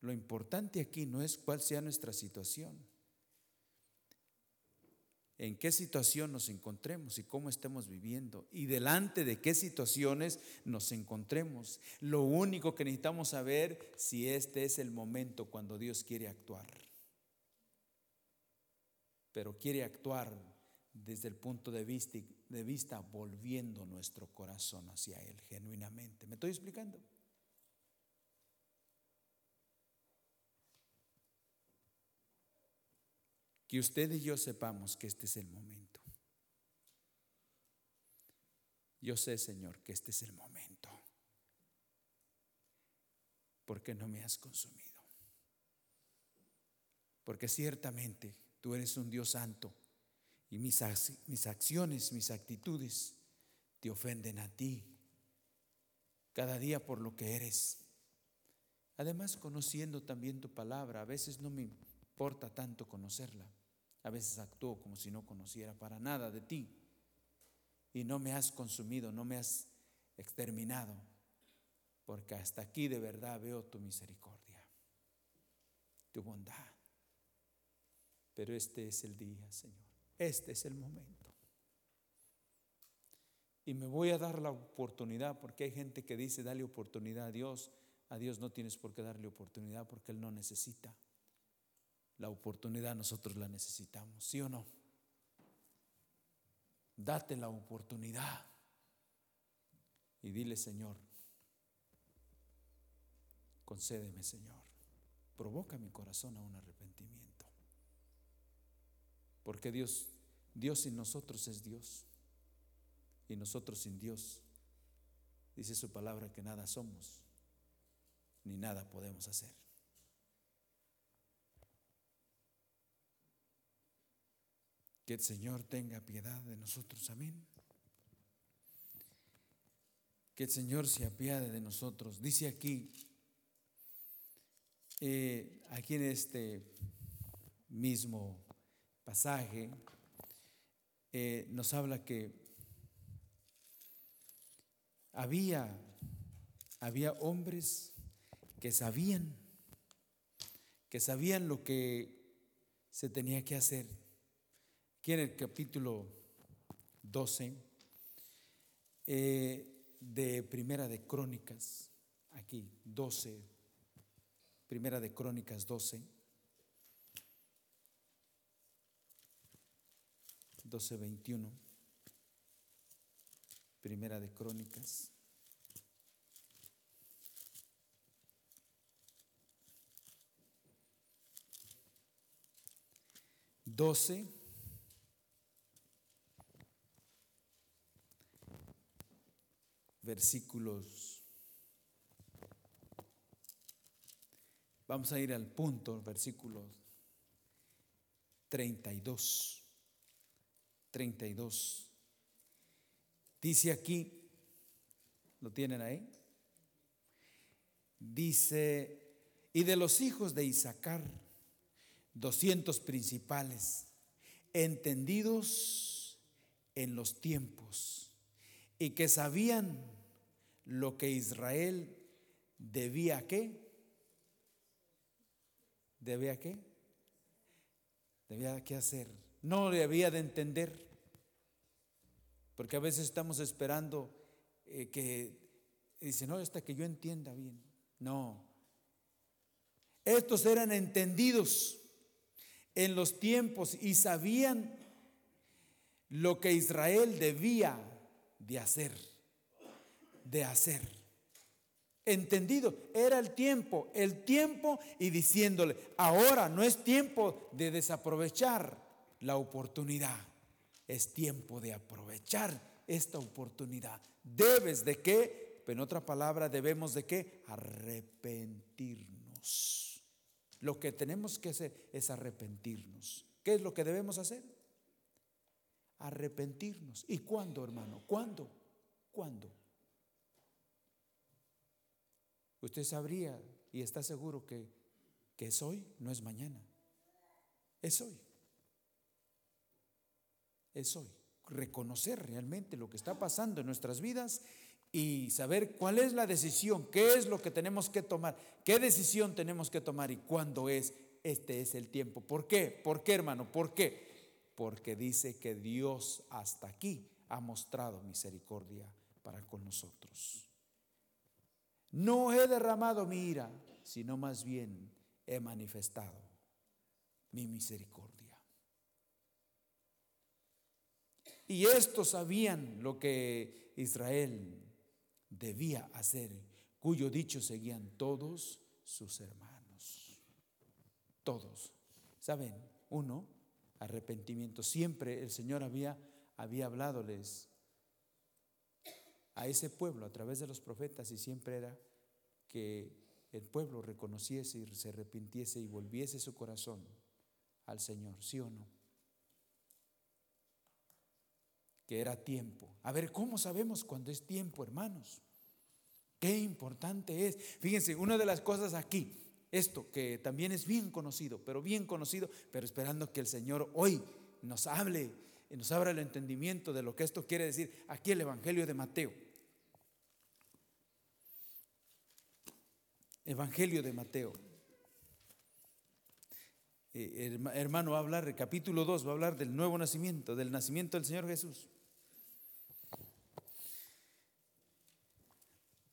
lo importante aquí no es cuál sea nuestra situación, en qué situación nos encontremos y cómo estemos viviendo y delante de qué situaciones nos encontremos. Lo único que necesitamos saber si este es el momento cuando Dios quiere actuar. Pero quiere actuar desde el punto de vista, de vista volviendo nuestro corazón hacia Él genuinamente. ¿Me estoy explicando? Que usted y yo sepamos que este es el momento. Yo sé, Señor, que este es el momento. Porque no me has consumido. Porque ciertamente tú eres un Dios santo y mis, mis acciones, mis actitudes te ofenden a ti cada día por lo que eres. Además, conociendo también tu palabra, a veces no me importa tanto conocerla. A veces actúo como si no conociera para nada de ti. Y no me has consumido, no me has exterminado. Porque hasta aquí de verdad veo tu misericordia, tu bondad. Pero este es el día, Señor. Este es el momento. Y me voy a dar la oportunidad, porque hay gente que dice, dale oportunidad a Dios. A Dios no tienes por qué darle oportunidad porque Él no necesita. La oportunidad nosotros la necesitamos, ¿sí o no? Date la oportunidad y dile, Señor, concédeme, Señor, provoca mi corazón a un arrepentimiento. Porque Dios, Dios sin nosotros es Dios y nosotros sin Dios, dice su palabra que nada somos ni nada podemos hacer. Que el Señor tenga piedad de nosotros, amén. Que el Señor se apiade de nosotros. Dice aquí, eh, aquí en este mismo pasaje, eh, nos habla que había, había hombres que sabían, que sabían lo que se tenía que hacer. Aquí en el capítulo 12 eh, de Primera de Crónicas, aquí 12, Primera de Crónicas 12, 12, 21, Primera de Crónicas. 12. Versículos. Vamos a ir al punto, versículo 32. 32. Dice aquí, ¿lo tienen ahí? Dice, y de los hijos de Isaacar 200 principales, entendidos en los tiempos y que sabían lo que Israel debía qué? ¿Debía qué? Debía qué hacer. No debía de entender. Porque a veces estamos esperando eh, que dice, no, hasta que yo entienda bien. No. Estos eran entendidos en los tiempos y sabían lo que Israel debía de hacer, de hacer. Entendido, era el tiempo, el tiempo y diciéndole, ahora no es tiempo de desaprovechar la oportunidad, es tiempo de aprovechar esta oportunidad. Debes de qué, en otra palabra, debemos de qué, arrepentirnos. Lo que tenemos que hacer es arrepentirnos. ¿Qué es lo que debemos hacer? Arrepentirnos. ¿Y cuándo, hermano? ¿Cuándo? ¿Cuándo? Usted sabría y está seguro que, que es hoy, no es mañana. Es hoy. Es hoy. Reconocer realmente lo que está pasando en nuestras vidas y saber cuál es la decisión, qué es lo que tenemos que tomar, qué decisión tenemos que tomar y cuándo es. Este es el tiempo. ¿Por qué? ¿Por qué, hermano? ¿Por qué? Porque dice que Dios hasta aquí ha mostrado misericordia para con nosotros. No he derramado mi ira, sino más bien he manifestado mi misericordia. Y estos sabían lo que Israel debía hacer, cuyo dicho seguían todos sus hermanos. Todos. ¿Saben? Uno, arrepentimiento. Siempre el Señor había, había habládоles a ese pueblo a través de los profetas y siempre era que el pueblo reconociese y se arrepintiese y volviese su corazón al Señor, ¿sí o no? Que era tiempo. A ver, ¿cómo sabemos cuando es tiempo, hermanos? Qué importante es. Fíjense, una de las cosas aquí, esto que también es bien conocido, pero bien conocido, pero esperando que el Señor hoy nos hable y nos abra el entendimiento de lo que esto quiere decir. Aquí el Evangelio de Mateo. Evangelio de Mateo. eh, hermano va a hablar, capítulo 2 va a hablar del nuevo nacimiento, del nacimiento del Señor Jesús.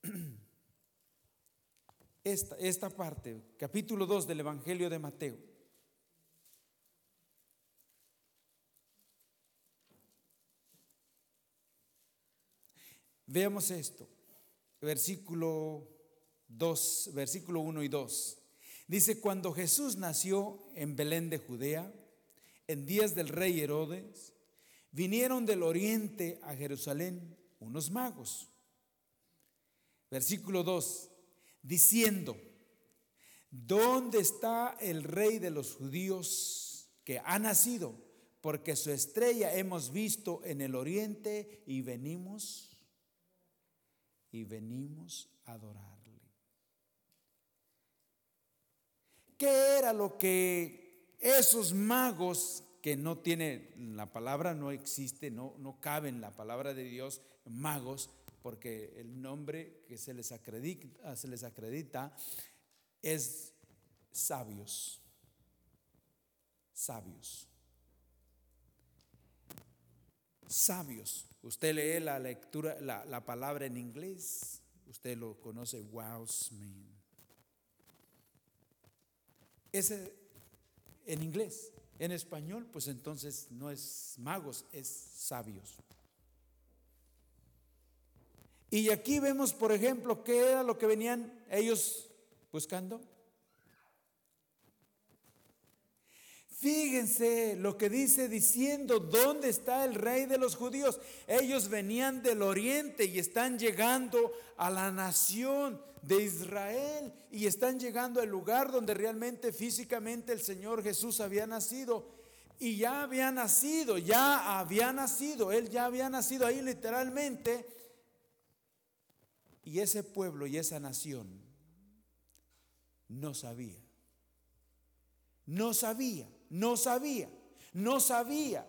<clears throat> Esta, esta parte, capítulo 2 del Evangelio de Mateo. Veamos esto, versículo 2, versículo 1 y 2. Dice, cuando Jesús nació en Belén de Judea, en días del rey Herodes, vinieron del oriente a Jerusalén unos magos. Versículo 2, diciendo, ¿dónde está el rey de los judíos que ha nacido? Porque su estrella hemos visto en el oriente y venimos y venimos a adorarle. ¿Qué era lo que esos magos que no tiene la palabra no existe, no, no cabe en la palabra de Dios, magos, porque el nombre que se les acredita, se les acredita es sabios. Sabios. Sabios. Usted lee la lectura, la, palabra en inglés, usted lo conoce, wowsman. Ese en inglés. En español, pues entonces no es magos, es sabios. Y aquí vemos, por ejemplo, qué era lo que venían ellos buscando. Fíjense lo que dice diciendo, ¿dónde está el rey de los judíos? Ellos venían del oriente y están llegando a la nación de Israel y están llegando al lugar donde realmente físicamente el Señor Jesús había nacido. Y ya había nacido, ya había nacido, él ya había nacido ahí literalmente. Y ese pueblo y esa nación no sabía, no sabía no sabía, no sabía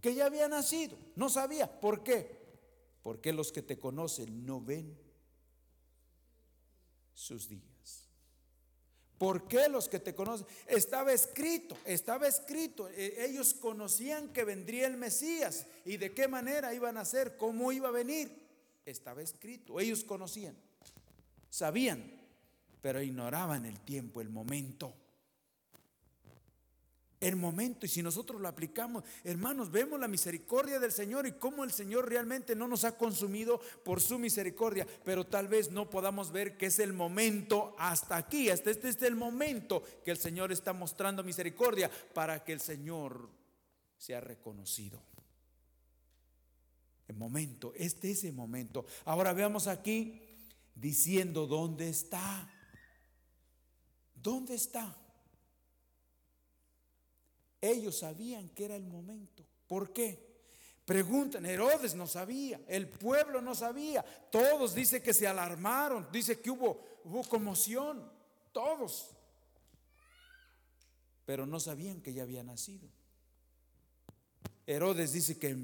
que ya había nacido, no sabía. ¿Por qué? Porque los que te conocen no ven sus días. ¿Por qué los que te conocen? Estaba escrito, estaba escrito. E, ellos conocían que vendría el Mesías y de qué manera iban a ser, cómo iba a venir. Estaba escrito, ellos conocían, sabían, pero ignoraban el tiempo, el momento el momento. Y si nosotros lo aplicamos, hermanos, vemos la misericordia del Señor y cómo el Señor realmente no nos ha consumido por su misericordia. Pero tal vez no podamos ver que es el momento hasta aquí. Hasta este es el momento que el Señor está mostrando misericordia para que el Señor sea reconocido. El momento, este es el momento. Ahora veamos aquí diciendo dónde está. ¿Dónde está? Ellos sabían que era el momento. ¿Por qué? Preguntan, Herodes no sabía, el pueblo no sabía, todos dice que se alarmaron, dice que hubo, hubo conmoción, todos, pero no sabían que ya había nacido. Herodes dice que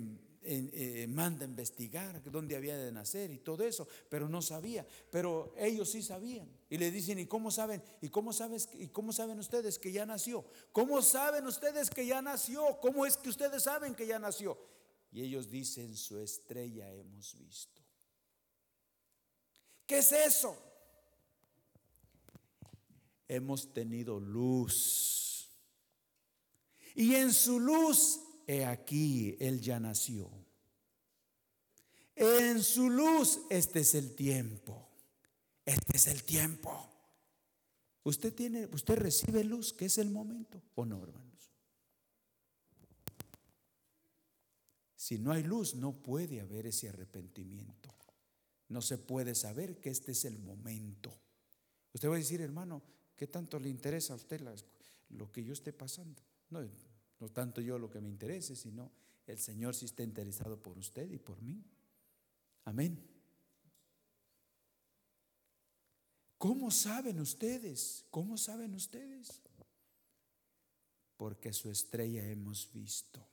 eh, manda investigar dónde había de nacer y todo eso, pero no sabía. Pero ellos sí sabían. Y le dicen, ¿y cómo saben? ¿Y cómo sabes? ¿Y cómo saben ustedes que ya nació? ¿Cómo saben ustedes que ya nació? ¿Cómo es que ustedes saben que ya nació? Y ellos dicen, su estrella hemos visto. ¿Qué es eso? Hemos tenido luz. Y en su luz he aquí, Él ya nació. En su luz, este es el tiempo. Este es el tiempo. Usted tiene, usted recibe luz, que es el momento, ¿o no, hermanos? Si no hay luz, no puede haber ese arrepentimiento. No se puede saber que este es el momento. Usted va a decir, hermano, ¿qué tanto le interesa a usted lo que yo esté pasando? No, no tanto yo lo que me interese, sino el Señor si está interesado por usted y por mí. Amén. ¿Cómo saben ustedes? ¿Cómo saben ustedes? Porque su estrella hemos visto.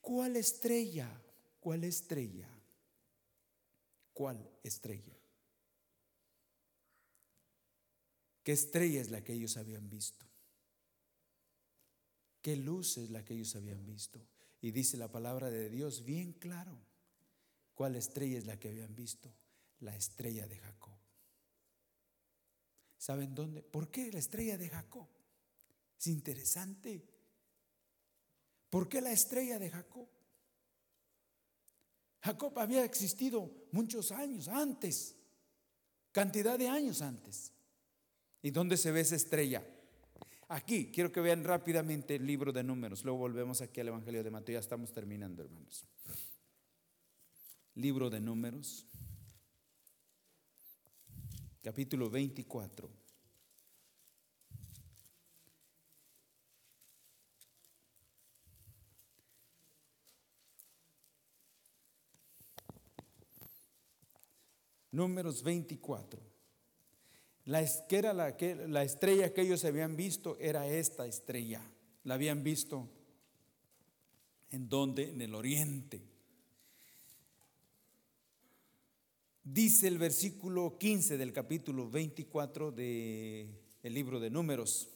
¿Cuál estrella? ¿Cuál estrella? ¿Cuál estrella? ¿Qué estrella es la que ellos habían visto? ¿Qué luz es la que ellos habían visto? Y dice la palabra de Dios bien claro. ¿Cuál estrella es la que habían visto? La estrella de Jacob. ¿Saben dónde? ¿Por qué la estrella de Jacob? Es interesante. ¿Por qué la estrella de Jacob? Jacob había existido muchos años antes, cantidad de años antes. ¿Y dónde se ve esa estrella? Aquí, quiero que vean rápidamente el libro de números. Luego volvemos aquí al Evangelio de Mateo. Ya estamos terminando, hermanos. Libro de números, capítulo 24. Números 24. La, era la, la estrella que ellos habían visto era esta estrella. La habían visto en donde? En el oriente. Dice el versículo 15 del capítulo 24 del el libro de números.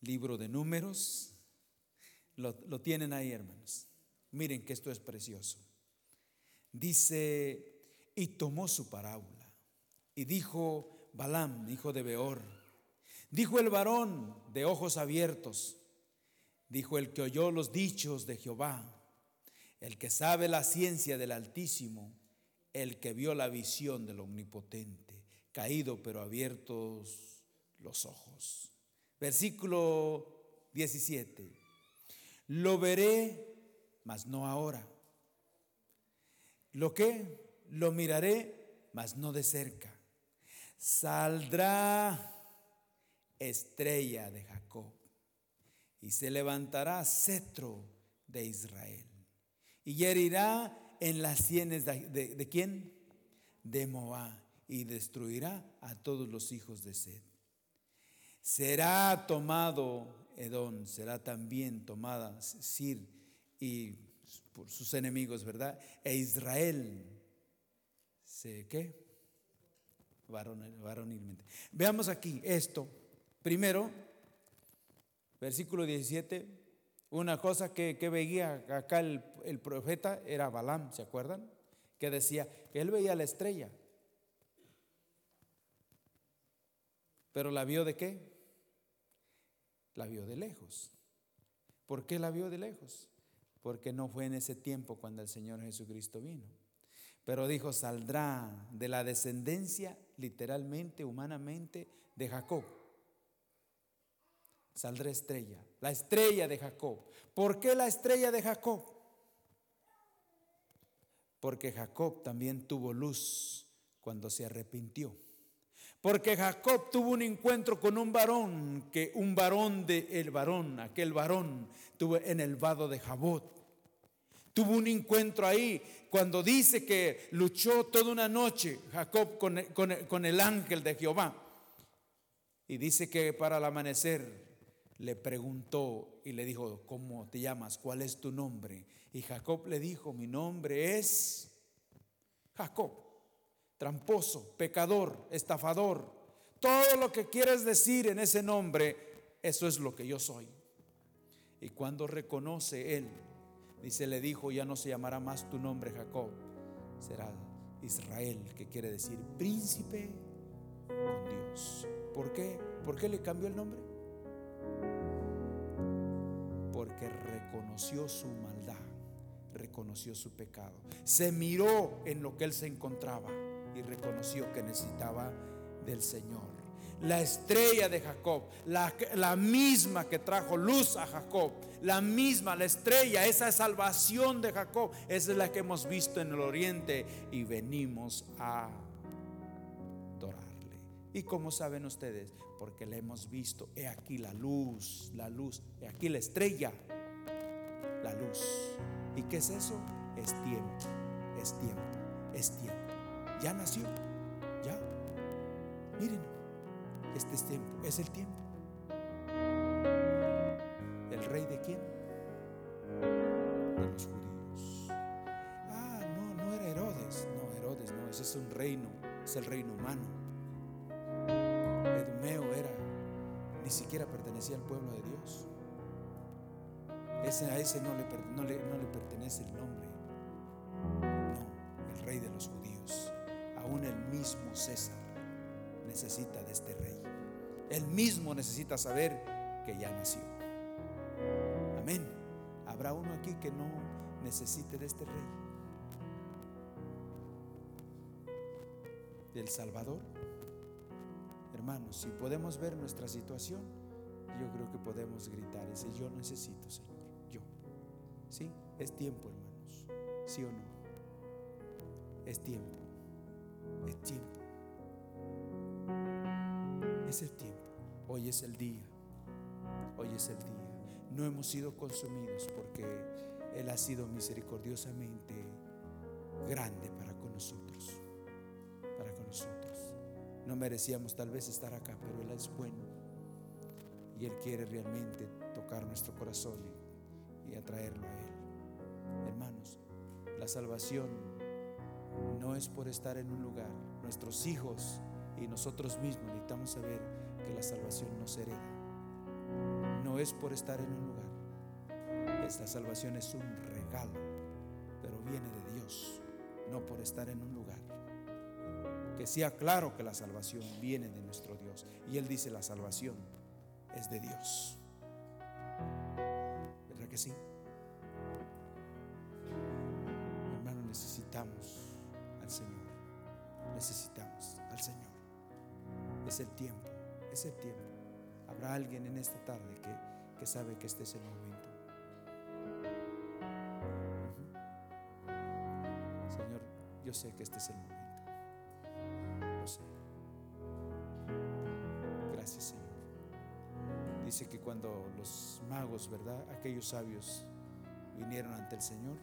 Libro de números. Lo, lo tienen ahí, hermanos. Miren que esto es precioso. Dice y tomó su parábola. Y dijo Balaam, hijo de Beor, dijo el varón de ojos abiertos, dijo el que oyó los dichos de Jehová, el que sabe la ciencia del Altísimo, el que vio la visión del Omnipotente, caído pero abiertos los ojos. Versículo 17. Lo veré, mas no ahora. ¿Lo que? lo miraré, mas no de cerca. Saldrá estrella de Jacob y se levantará cetro de Israel y herirá en las sienes de, quién? De Moab y destruirá a todos los hijos de Sed. Será tomado Edón, será también tomada Sir y por sus enemigos, ¿verdad? E Israel qué? Varonilmente. Veamos aquí esto. Primero, versículo 17, una cosa que, veía acá el, el, profeta era Balaam, ¿se acuerdan? Que decía que él veía la estrella. Pero la vio de qué? La vio de lejos. ¿Por qué la vio de lejos? Porque no fue en ese tiempo cuando el Señor Jesucristo vino. Pero dijo, saldrá de la descendencia, literalmente, humanamente, de Jacob. Saldrá estrella, la estrella de Jacob. ¿Por qué la estrella de Jacob? Porque Jacob también tuvo luz cuando se arrepintió. Porque Jacob tuvo un encuentro con un varón, que un varón de el varón, aquel varón, tuvo en el vado de Jabot. Tuvo un encuentro ahí cuando dice que luchó toda una noche Jacob con, el ángel de Jehová. Y dice que para el amanecer le preguntó y le dijo, ¿cómo te llamas? ¿Cuál es tu nombre? Y Jacob le dijo, mi nombre es Jacob, tramposo, pecador, estafador. Todo lo que quieres decir en ese nombre, eso es lo que yo soy. Y cuando reconoce él Dice, le dijo, ya no se llamará más tu nombre Jacob, será Israel, que quiere decir príncipe con Dios. ¿Por qué? ¿Por qué le cambió el nombre? Porque reconoció su maldad, reconoció su pecado, se miró en lo que él se encontraba y reconoció que necesitaba del Señor la estrella de Jacob, la, misma que trajo luz a Jacob, la misma, la estrella, esa salvación de Jacob, esa es la que hemos visto en el oriente y venimos a adorarle. ¿Y cómo saben ustedes? Porque la hemos visto, he aquí la luz, la luz, he aquí la estrella, la luz. ¿Y qué es eso? Es tiempo, es tiempo, es tiempo. Ya nació, ya. Miren, este es tiempo, es el tiempo. ¿El rey de quién? De los judíos. Ah, no, no era Herodes. No, Herodes, no, ese es un reino, es el reino humano. Edumeo era ni siquiera pertenecía al pueblo de Dios. Ese, a ese no le, no, le, no le pertenece el nombre. No, el rey de los judíos. Aún el mismo César necesita de este rey. Él mismo necesita saber que ya nació. Amén. Habrá uno aquí que no necesite de este rey. Del Salvador. Hermanos, si podemos ver nuestra situación, yo creo que podemos gritar decir, yo necesito, Señor. Yo. Sí, es tiempo, hermanos. ¿Sí o no? Es tiempo. Es tiempo. Es el tiempo. Hoy es el día. Hoy es el día. No hemos sido consumidos porque Él ha sido misericordiosamente grande para con nosotros. Para con nosotros. No merecíamos tal vez estar acá, pero Él es bueno. Y Él quiere realmente tocar nuestro corazón y, atraerlo a Él. Hermanos, la salvación no es por estar en un lugar. Nuestros hijos y nosotros mismos necesitamos saber que la salvación no se hereda. No es por estar en un lugar. Esta salvación es un regalo, pero viene de Dios, no por estar en un lugar. Que sea claro que la salvación viene de nuestro Dios. Y Él dice, la salvación es de Dios. ¿Verdad que sí? Hermano, necesitamos al Señor. Necesitamos al Señor. Es el tiempo, es el tiempo. Habrá alguien en esta tarde que, que sabe que este es el momento. Señor, yo sé que este es el momento. Lo sé. Gracias, Señor. Dice que cuando los magos, ¿verdad? Aquellos sabios vinieron ante el Señor,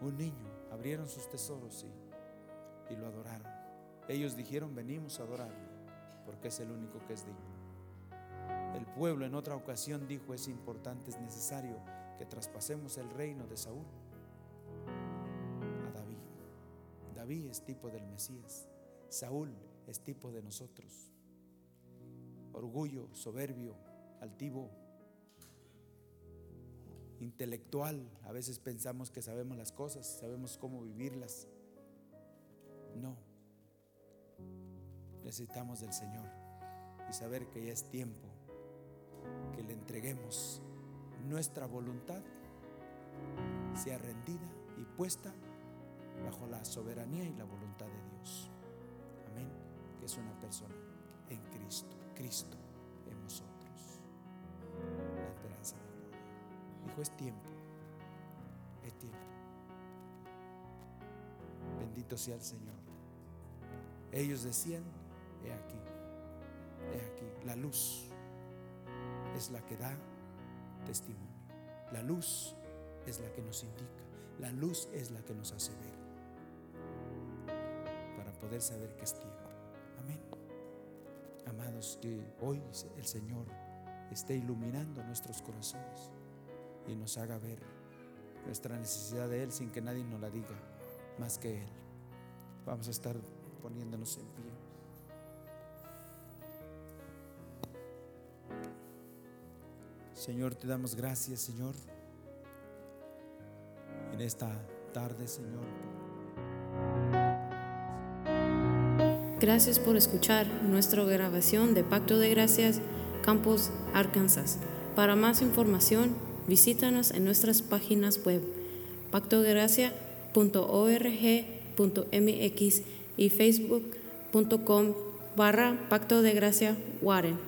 un niño, abrieron sus tesoros y, y lo adoraron. Ellos dijeron, venimos a adorarlo porque es el único que es digno. El pueblo en otra ocasión dijo, es importante, es necesario que traspasemos el reino de Saúl a David. David es tipo del Mesías, Saúl es tipo de nosotros. Orgullo, soberbio, altivo, intelectual. A veces pensamos que sabemos las cosas, sabemos cómo vivirlas. No, necesitamos del Señor y saber que ya es tiempo que le entreguemos nuestra voluntad, sea rendida y puesta bajo la soberanía y la voluntad de Dios. Amén. Que es una persona en Cristo, Cristo en nosotros. La esperanza de gloria. Dijo, es tiempo, es tiempo. Bendito sea el Señor. Ellos decían, he aquí, he aquí, la luz es la que da testimonio. La luz es la que nos indica. La luz es la que nos hace ver para poder saber que es tiempo. Amén. Amados, que hoy el Señor esté iluminando nuestros corazones y nos haga ver nuestra necesidad de Él sin que nadie nos la diga más que Él. Vamos a estar poniéndonos en pie. Señor, te damos gracias, Señor, en esta tarde, Señor. Gracias por escuchar nuestra grabación de Pacto de Gracias, Campos, Arkansas. Para más información, visítanos en nuestras páginas web pactodegracia.org.mx y facebook.com barra Pacto de Gracia Warren.